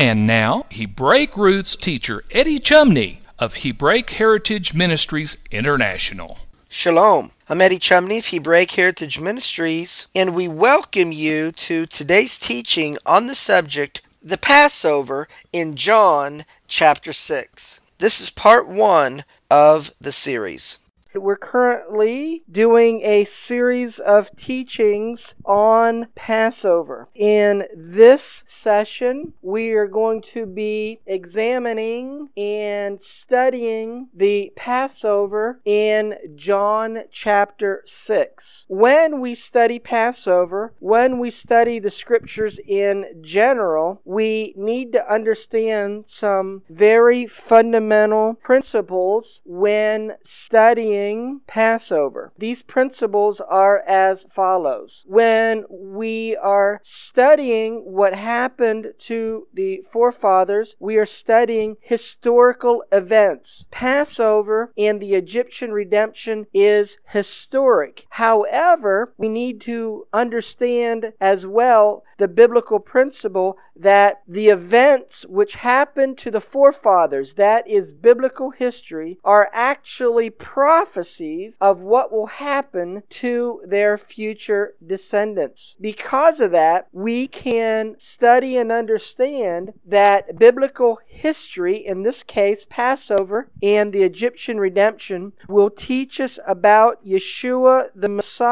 And now, Hebraic roots teacher Eddie Chumney of Hebraic Heritage Ministries International. Shalom. I'm Eddie Chumney of Hebraic Heritage Ministries, and we welcome you to today's teaching on the subject the Passover in John chapter 6. This is part one of the series. We're currently doing a series of teachings on Passover. In this session, we are going to be examining and studying the Passover in John chapter 6 when we study Passover, when we study the scriptures in general, we need to understand some very fundamental principles when studying Passover. These principles are as follows. When we are studying what happened to the forefathers, we are studying historical events. Passover and the Egyptian redemption is historic. However, we need to understand as well the biblical principle that the events which happened to the forefathers, that is biblical history, are actually prophecies of what will happen to their future descendants. Because of that, we can study and understand that biblical history, in this case Passover and the Egyptian redemption, will teach us about Yeshua the Messiah,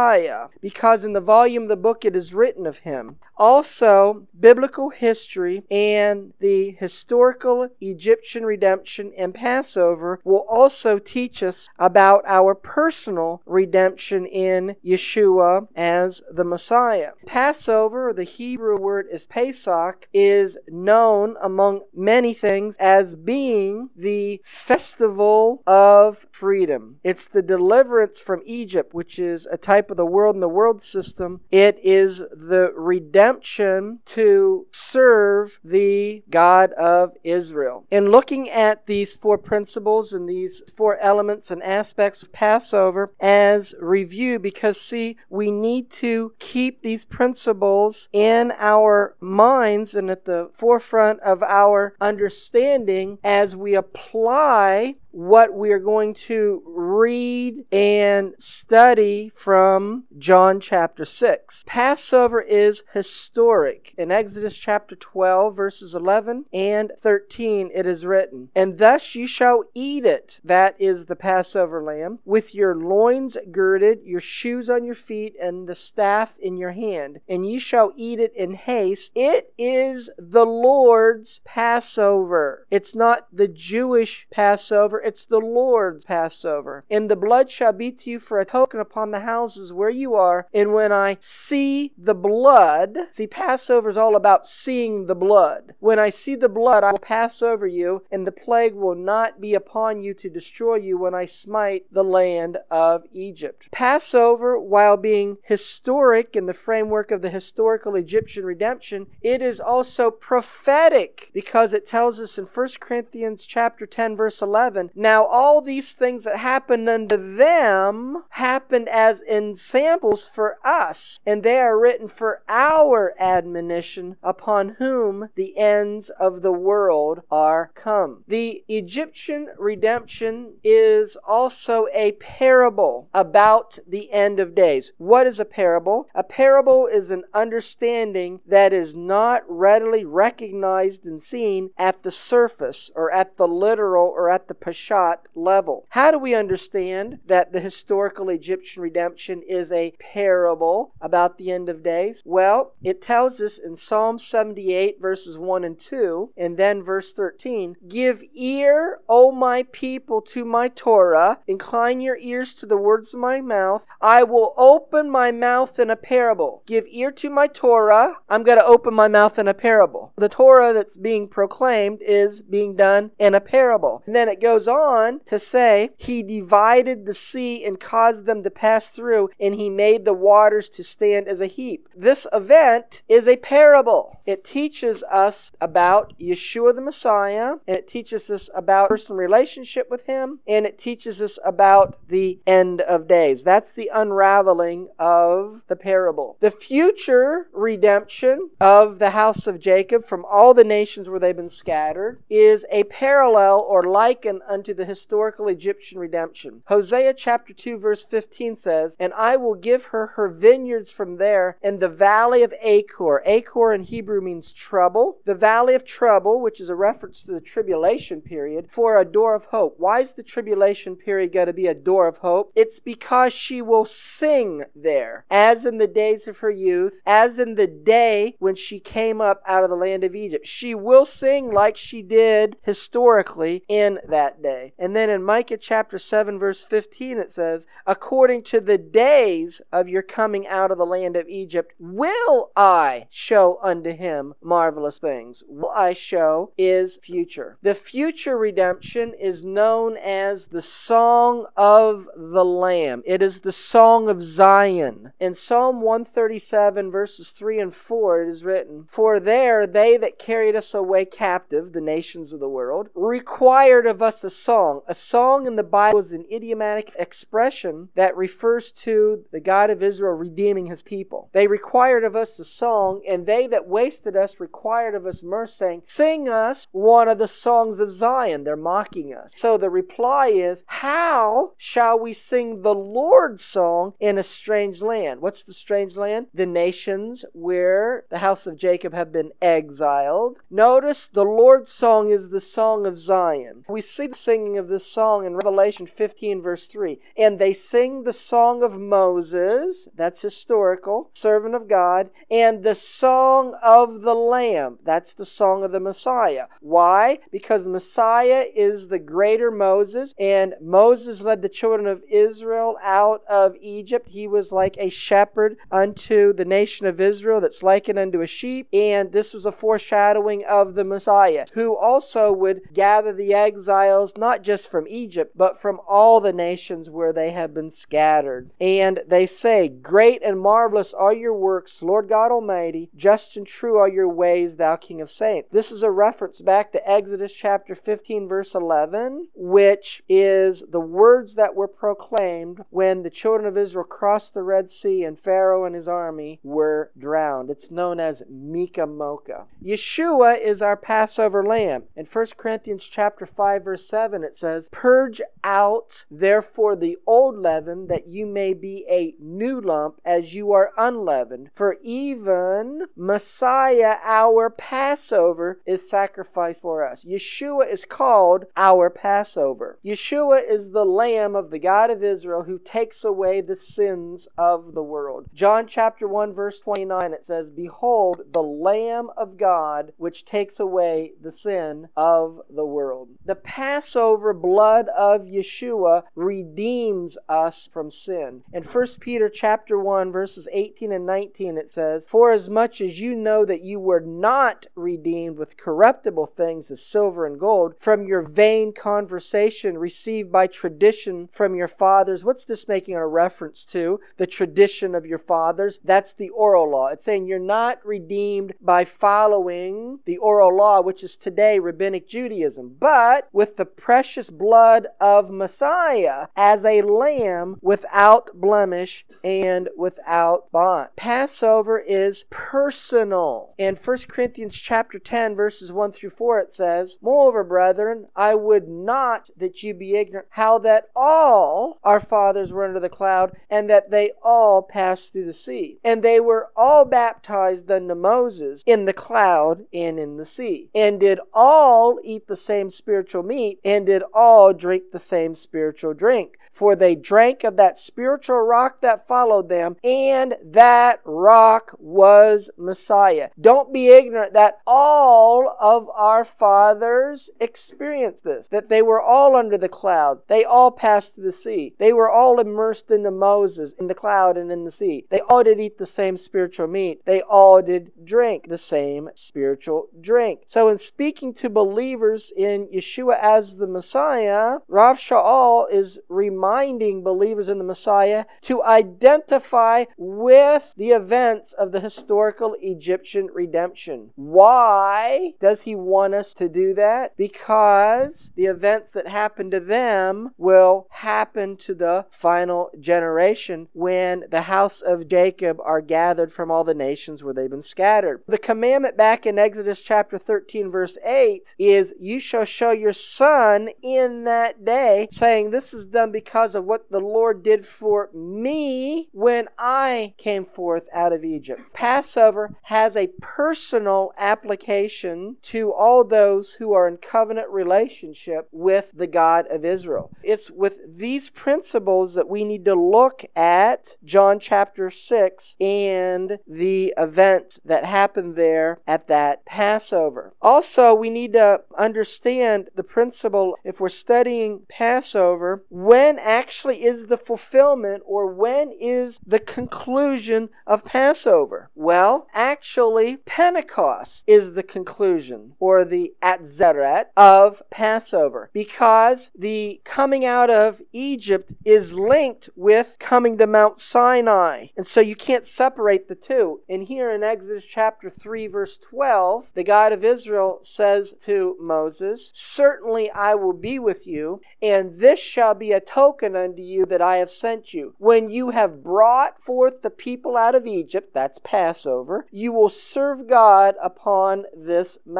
because in the volume of the book it is written of him. Also, biblical history and the historical Egyptian redemption and Passover will also teach us about our personal redemption in Yeshua as the Messiah. Passover, the Hebrew word is Pesach, is known among many things as being the festival of freedom. It's the deliverance from Egypt, which is a type of the world and the world system. It is the redemption to serve the God of Israel. In looking at these four principles and these four elements and aspects of Passover as review, because see, we need to keep these principles in our minds and at the forefront of our understanding as we apply what we are going to read and study from John chapter 6. Passover is historic. In Exodus chapter 12, verses 11 and 13, it is written, And thus you shall eat it, that is the Passover lamb, with your loins girded, your shoes on your feet, and the staff in your hand. And you shall eat it in haste. It is the Lord's Passover. It's not the Jewish Passover, it's the Lord's Passover. And the blood shall be to you for a token upon the houses where you are. And when I see the blood, see, Passover is all about seeing the blood. When I see the blood, I will pass over you, and the plague will not be upon you to destroy you when I smite the land of Egypt. Passover, while being historic in the framework of the historical Egyptian redemption, it is also prophetic because it tells us in 1 Corinthians chapter 10 verse 11, now all these things that happened unto them happened as ensamples for us, and they are written for our admonition upon whom the ends of the world are come. The Egyptian redemption is also a parable about the end of days. What is a parable? A parable is an understanding that is not readily recognized and seen at the surface or at the literal or at the Peshat level. How do we understand that the historical Egyptian redemption is a parable about the end of days? Well, it tells us in Psalm 78, verses 1 and 2, and then verse 13 Give ear, O my people, to my Torah, incline your ears to the words of my mouth. I will open my mouth in a parable. Give ear to my Torah. I'm going to open my mouth in a parable. The Torah that's being proclaimed is being done in a parable. And then it goes on to say, He divided the sea and caused them to pass through, and He made the waters to stand as a heap. This event is a parable. It teaches us about Yeshua the Messiah, and it teaches us about personal relationship with Him, and it teaches us about the end of days. That's the unraveling of the parable. The future redemption of the house of Jacob from all the nations where they've been scattered is a parallel or liken unto the historical Egyptian redemption. Hosea chapter 2 verse 15 says, And I will give her her vineyards from there in the valley of Achor. Achor in Hebrew means trouble. The valley of trouble, which is a reference to the tribulation period, for a door of hope. Why is the tribulation period going to be a door of hope? It's because she will sing there, as in the days of her youth, as in the day when she came up out of the land of Egypt. She will sing like she did historically in that day. And then in Micah chapter 7, verse 15, it says, According to the days of your coming out of the land of Egypt, will I show unto him marvelous things. Will I show is future. The future redemption is known as the Song of the Lamb. It is the Song of Zion. In Psalm 137, verses 3 and 4, it is written, For there they that carried us away captive, the nations of the world, required of us a song. A song in the Bible is an idiomatic expression that refers to the God of Israel redeeming his people. They required of us a song, and they that wasted us required of us mirth, saying, Sing us one of the songs of Zion. They're mocking us. So the reply is, How shall we sing the Lord's song in a strange land? What's the strange land? The nations where the house of Jacob have been exiled. Notice the Lord's song is the song of Zion. We see the singing of this song in Revelation 15, verse 3. And they sing the song of Moses, that's historical, servant of God, and the song of the Lamb, that's the song of the Messiah. Why? Because Messiah is the greater Moses, and Moses led the children of Israel out of Egypt. He was like a shepherd unto the nation of Israel that's likened unto a sheep, and this was a foreshadowing of the Messiah, who also would gather the exiles not just from Egypt, but from all the nations where they have been scattered. And they say, Great and marvelous are your works, Lord God Almighty, just and true are your ways, thou King of saints. This is a reference back to Exodus chapter 15, verse 11, which is the words that were proclaimed when the children of Israel crossed the Red Sea and Pharaoh and his army were drowned. It's known as Mi Kamocha. Yeshua is our Passover lamb. In 1 Corinthians chapter 5 verse 7 it says, "Purge out therefore the old leaven that you may be a new lump as you are unleavened, for even Messiah our Passover is sacrificed for us." Yeshua is called our Passover. Yeshua is the lamb of the God of Israel who takes away the sins of the world. John chapter 1 verse 29 it says, "Behold the lamb of God which takes away the sin of the world." The Passover blood of Yeshua redeems us from sin. In 1 Peter chapter 1 verses 18 and 19 it says, "For as much as you know that you were not redeemed with corruptible things as silver and gold from your vain conversation received by tradition from your fathers. What's this making a reference to? The tradition of your fathers. That's the oral law. It's saying you're not redeemed by following the oral law, which is today rabbinic Judaism, but with the precious blood of Messiah as a lamb without blemish and without bond. Passover is personal. In 1 Corinthians chapter 10 verses 1 through 4 it says, Moreover, brethren, I would not that you be ignorant how that all our fathers were under the cloud and that they all passed through the sea. And they were all baptized unto Moses in the cloud and in the sea. And did all eat the same spiritual meat and did all drink the same spiritual drink for they drank of that spiritual rock that followed them, and that rock was Messiah. Don't be ignorant that all of our fathers experienced this, that they were all under the cloud. They all passed through the sea. They were all immersed into Moses in the cloud and in the sea. They all did eat the same spiritual meat. They all did drink the same spiritual drink. So in speaking to believers in Yeshua as the Messiah, Rav Shaul is reminding believers in the Messiah to identify with the events of the historical Egyptian redemption. Why does he want us to do that? Because the events that happen to them will happen to the final generation when the house of Jacob are gathered from all the nations where they've been scattered. The commandment back in Exodus chapter 13, verse 8 is, You shall show your son in that day, saying, This is done because of what the Lord did for me when I came forth out of Egypt. Passover has a personal application to all those who are in covenant relationship with the God of Israel. It's with these principles that we need to look at John chapter 6 and the event that happened there at that Passover. Also, we need to understand the principle if we're studying Passover when actually is the fulfillment or when is the conclusion of Passover? Well, actually, Pentecost is the conclusion or the Atzeret of Passover because the coming out of Egypt is linked with coming to Mount Sinai. And so you can't separate the two. And here in Exodus chapter 3, verse 12, the God of Israel says to Moses, Certainly I will be with you, and this shall be a token unto you that I have sent you. When you have brought forth the people out of Egypt, that's Passover, you will serve God upon this mountain.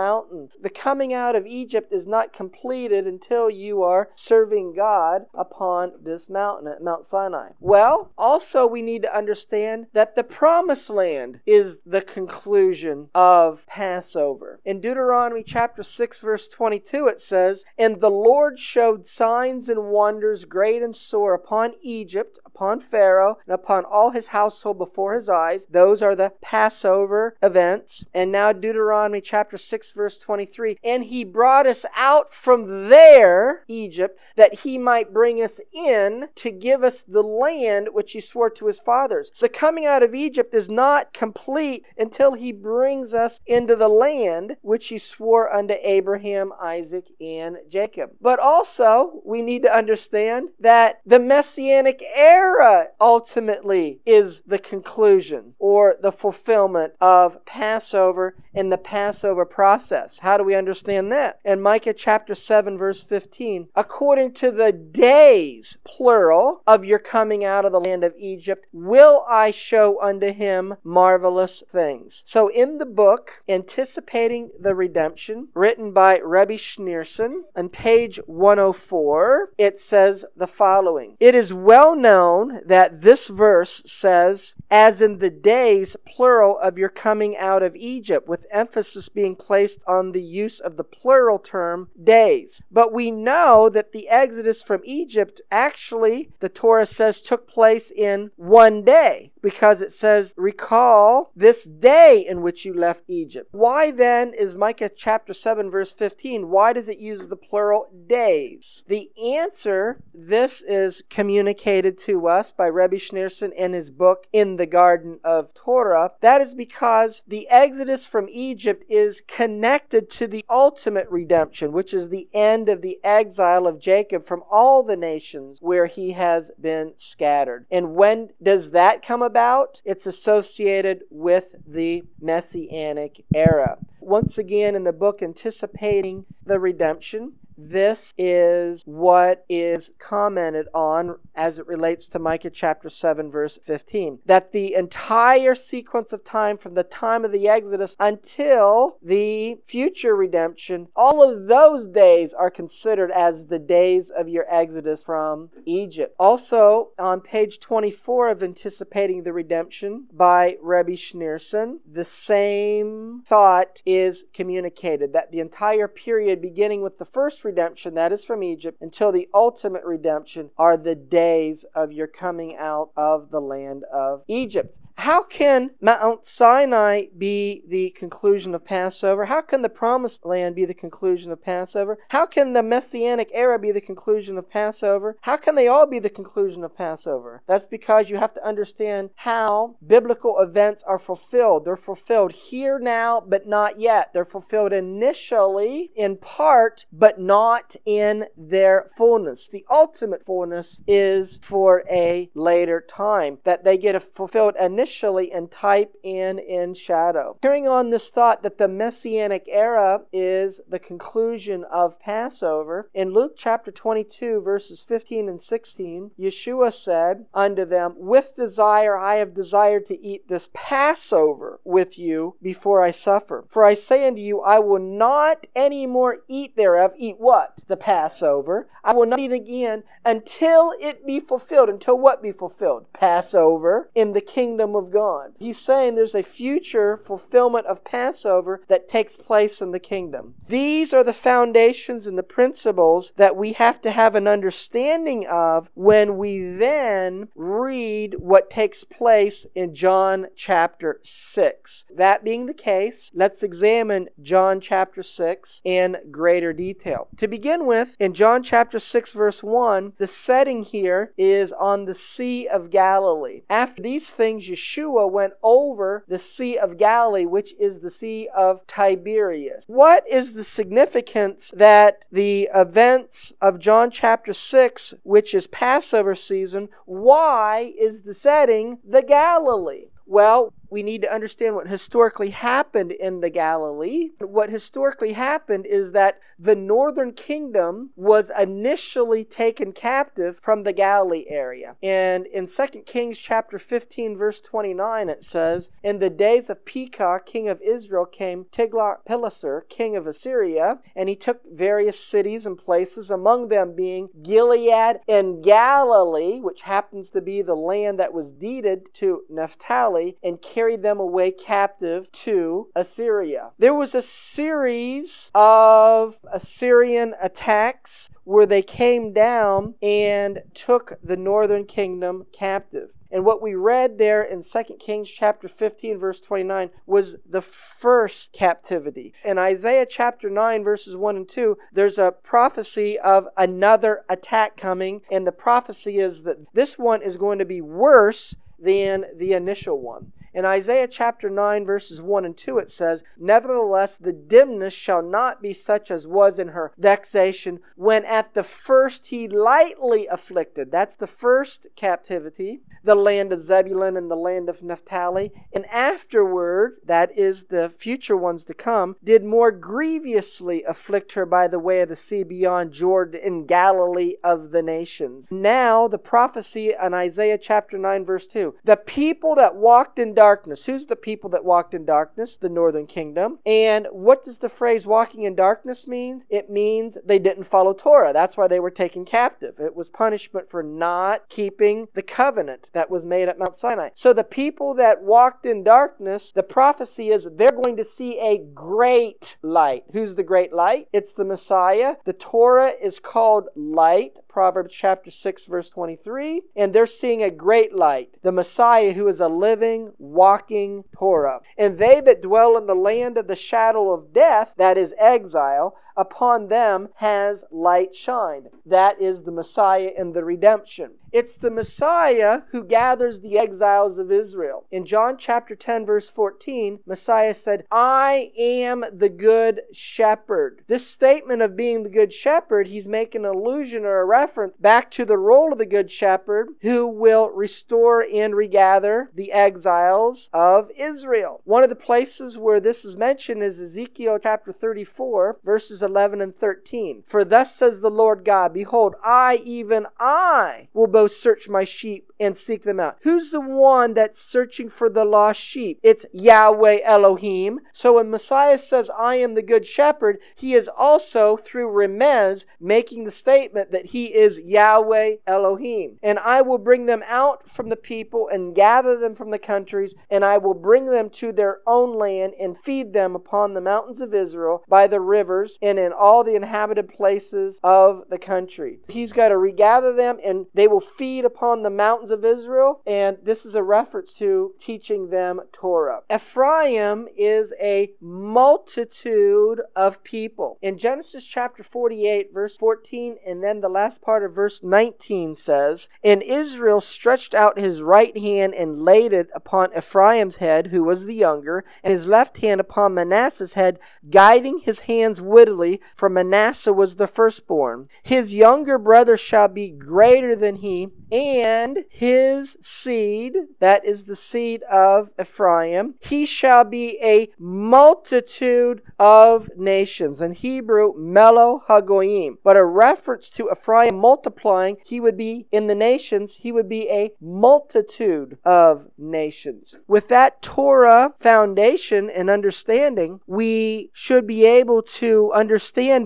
The coming out of Egypt is not completed until you are serving God upon this mountain at Mount Sinai. Well, also we need to understand that the promised land is the conclusion of Passover. In Deuteronomy chapter 6 verse 22 it says, And the Lord showed signs and wonders great and sore upon Egypt, upon Pharaoh, and upon all his household before his eyes. Those are the Passover events. And now Deuteronomy chapter 6 verse 23. And he brought us out from there, Egypt, that he might bring us in to give us the land which he swore to his fathers. The coming out of Egypt is not complete until he brings us into the land which he swore unto Abraham, Isaac, and Jacob. But also, we need to understand that the Messianic era ultimately is the conclusion or the fulfillment of Passover and the Passover process. How do we understand that? In Micah chapter 7, verse 15, according to the days, plural, of your coming out of the land of Egypt, will I show unto him marvelous things. So in the book, Anticipating the Redemption, written by Rebbe Schneerson, on page 104, it says the following. It is well known that this verse says, as in the days, plural, of your coming out of Egypt, with emphasis being placed on the use of the plural term days. But we know that the exodus from Egypt actually, the Torah says, took place in one day. Because it says, Recall this day in which you left Egypt. Why then is Micah chapter 7, verse 15? Why does it use the plural days? The answer, this is communicated to us by Rebbe Schneerson in his book In the Garden of Torah. That is because the exodus from Egypt is connected to the ultimate redemption, which is the end of the exile of Jacob from all the nations where he has been scattered. And when does that come about? It's associated with the Messianic era. Once again, in the book Anticipating the Redemption, this is what is commented on as it relates to Micah chapter 7, verse 15. That the entire sequence of time from the time of the Exodus until the future redemption, all of those days are considered as the days of your Exodus from Egypt. Also, on page 24 of Anticipating the Redemption by Rebbe Schneerson, the same thought is communicated that the entire period beginning with the first redemption, that is from Egypt, until the ultimate redemption are the days of your coming out of the land of Egypt. How can Mount Sinai be the conclusion of Passover? How can the Promised Land be the conclusion of Passover? How can the Messianic era be the conclusion of Passover? How can they all be the conclusion of Passover? That's because you have to understand how biblical events are fulfilled. They're fulfilled here now, but not yet. They're fulfilled initially, in part, but not in their fullness. The ultimate fullness is for a later time, that they get fulfilled initially initially in type in in shadow. Carrying on this thought that the Messianic era is the conclusion of Passover, in Luke chapter 22, verses 15 and 16, Yeshua said unto them, With desire I have desired to eat this Passover with you before I suffer. For I say unto you, I will not any more eat thereof. Eat what? The Passover. I will not eat again until it be fulfilled. Until what be fulfilled? Passover in the kingdom of God. He's saying there's a future fulfillment of Passover that takes place in the kingdom. These are the foundations and the principles that we have to have an understanding of when we then read what takes place in John chapter 6. That being the case, let's examine John chapter 6 in greater detail. To begin with, in John chapter 6, verse 1, the setting here is on the Sea of Galilee. After these things, Yeshua went over the Sea of Galilee, which is the Sea of Tiberias. What is the significance that the events of John chapter 6, which is Passover season, why is the setting the Galilee? Well, we need to understand what historically happened in the Galilee. What historically happened is that the northern kingdom was initially taken captive from the Galilee area. And in 2 Kings chapter 15 verse 29 it says, "In the days of Pekah, king of Israel, came Tiglath-Pileser, king of Assyria, and he took various cities and places, among them being Gilead and Galilee, which happens to be the land that was deeded to Naphtali, and carried them away captive to Assyria. There was a series of Assyrian attacks where they came down and took the northern kingdom captive. And what we read there in 2 Kings chapter 15 verse 29 was the first captivity. In Isaiah chapter 9 verses 1 and 2, there's a prophecy of another attack coming and the prophecy is that this one is going to be worse than the initial one. In Isaiah chapter 9, verses 1 and 2, it says, Nevertheless, the dimness shall not be such as was in her vexation when at the first he lightly afflicted. That's the first captivity, the land of Zebulun and the land of Naphtali. And afterward, that is the future ones to come, did more grievously afflict her by the way of the sea beyond Jordan in Galilee of the nations. Now, the prophecy in Isaiah chapter 9, verse 2 the people that walked in darkness. Who's the people that walked in darkness? The northern kingdom. And what does the phrase walking in darkness mean? It means they didn't follow Torah. That's why they were taken captive. It was punishment for not keeping the covenant that was made at Mount Sinai. So the people that walked in darkness, the prophecy is they're going to see a great light. Who's the great light? It's the Messiah. The Torah is called light Proverbs chapter 6 verse 23, and they're seeing a great light, the Messiah who is a living, walking Torah. And they that dwell in the land of the shadow of death, that is exile, upon them has light shined. That is the Messiah and the redemption. It's the Messiah who gathers the exiles of Israel. In John chapter 10 verse 14, Messiah said, I am the good shepherd. This statement of being the good shepherd, he's making an allusion or a reference back to the role of the good shepherd who will restore and regather the exiles of Israel. One of the places where this is mentioned is Ezekiel chapter 34 verses 11 and 13. For thus says the Lord God, Behold, I, even I, will both search my sheep and seek them out. Who's the one that's searching for the lost sheep? It's Yahweh Elohim. So when Messiah says, I am the good shepherd, he is also, through Remez, making the statement that he is Yahweh Elohim. And I will bring them out from the people and gather them from the countries, and I will bring them to their own land and feed them upon the mountains of Israel by the rivers and in all the inhabited places of the country. He's got to regather them, and they will feed upon the mountains of Israel, and this is a reference to teaching them Torah. Ephraim is a multitude of people. In Genesis chapter 48, verse 14, and then the last part of verse 19 says, And Israel stretched out his right hand and laid it upon Ephraim's head, who was the younger, and his left hand upon Manasseh's head, guiding his hands wittily, for Manasseh was the firstborn. His younger brother shall be greater than he, and his seed, that is the seed of Ephraim, he shall be a multitude of nations. In Hebrew, Melo Hagoyim. But a reference to Ephraim multiplying, he would be in the nations, he would be a multitude of nations. With that Torah foundation and understanding, we should be able to understand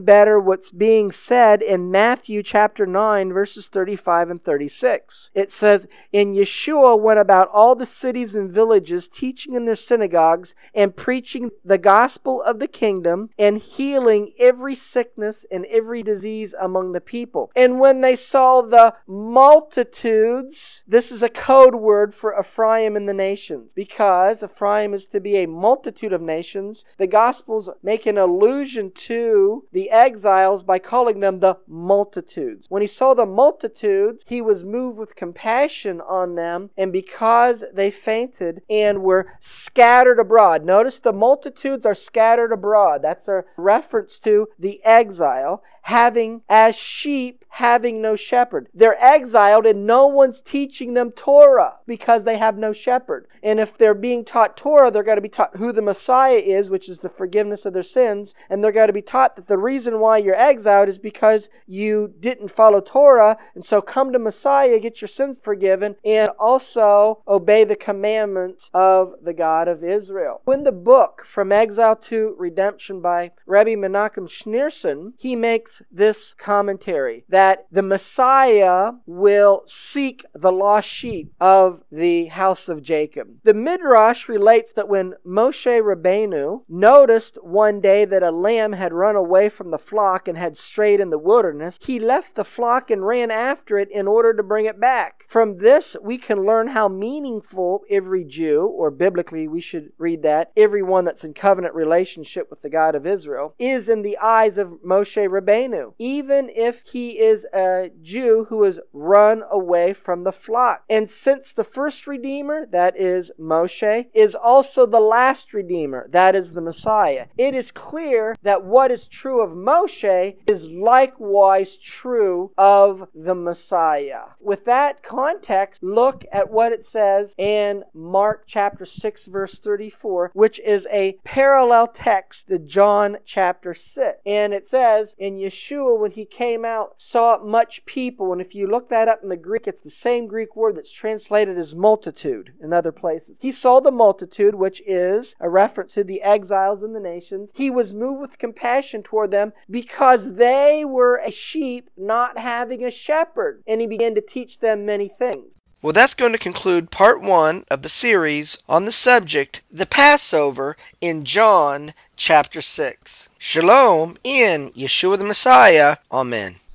better what's being said in Matthew chapter 9, verses 35 and 36 it says, And Yeshua went about all the cities and villages, teaching in their synagogues and preaching the gospel of the kingdom and healing every sickness and every disease among the people. And when they saw the multitudes, this is a code word for Ephraim in the nations because Ephraim is to be a multitude of nations. The Gospels make an allusion to the exiles by calling them the multitudes. When he saw the multitudes, he was moved with compassion on them, and because they fainted and were scattered abroad. Notice the multitudes are scattered abroad. That's a reference to the exile having as sheep having no shepherd. They're exiled and no one's teaching them Torah because they have no shepherd. And if they're being taught Torah, they're going to be taught who the Messiah is, which is the forgiveness of their sins, and they're going to be taught that the reason why you're exiled is because you didn't follow Torah, and so come to Messiah, get your sins forgiven, and also obey the commandments of the God of Israel. In the book From Exile to Redemption by Rabbi Menachem Schneerson, he makes this commentary that the Messiah will seek the lost sheep of the house of Jacob. The Midrash relates that when Moshe Rabbeinu noticed one day that a lamb had run away from the flock and had strayed in the wilderness, he left the flock and ran after it in order to bring it back. From this, we can learn how meaningful every Jew, or biblically we should read that, everyone that's in covenant relationship with the God of Israel, is in the eyes of Moshe Rabbeinu, even if he is a Jew who has run away from the flock. And since the first Redeemer, that is Moshe, is also the last Redeemer, that is the Messiah, it is clear that what is true of Moshe is likewise true of the Messiah. With that context, look at what it says in Mark chapter 6 verse 34, which is a parallel text to John chapter 6. And it says, in Yeshua when he came out saw much people, and if you look that up in the Greek, it's the same Greek word that's translated as multitude in other places. He saw the multitude, which is a reference to the exiles in the nations. He was moved with compassion toward them because they were a sheep not having a shepherd, and he began to teach them many things. Well, that's going to conclude part one of the series on the subject, the Passover, in John chapter 6. Shalom in Yeshua the Messiah. Amen.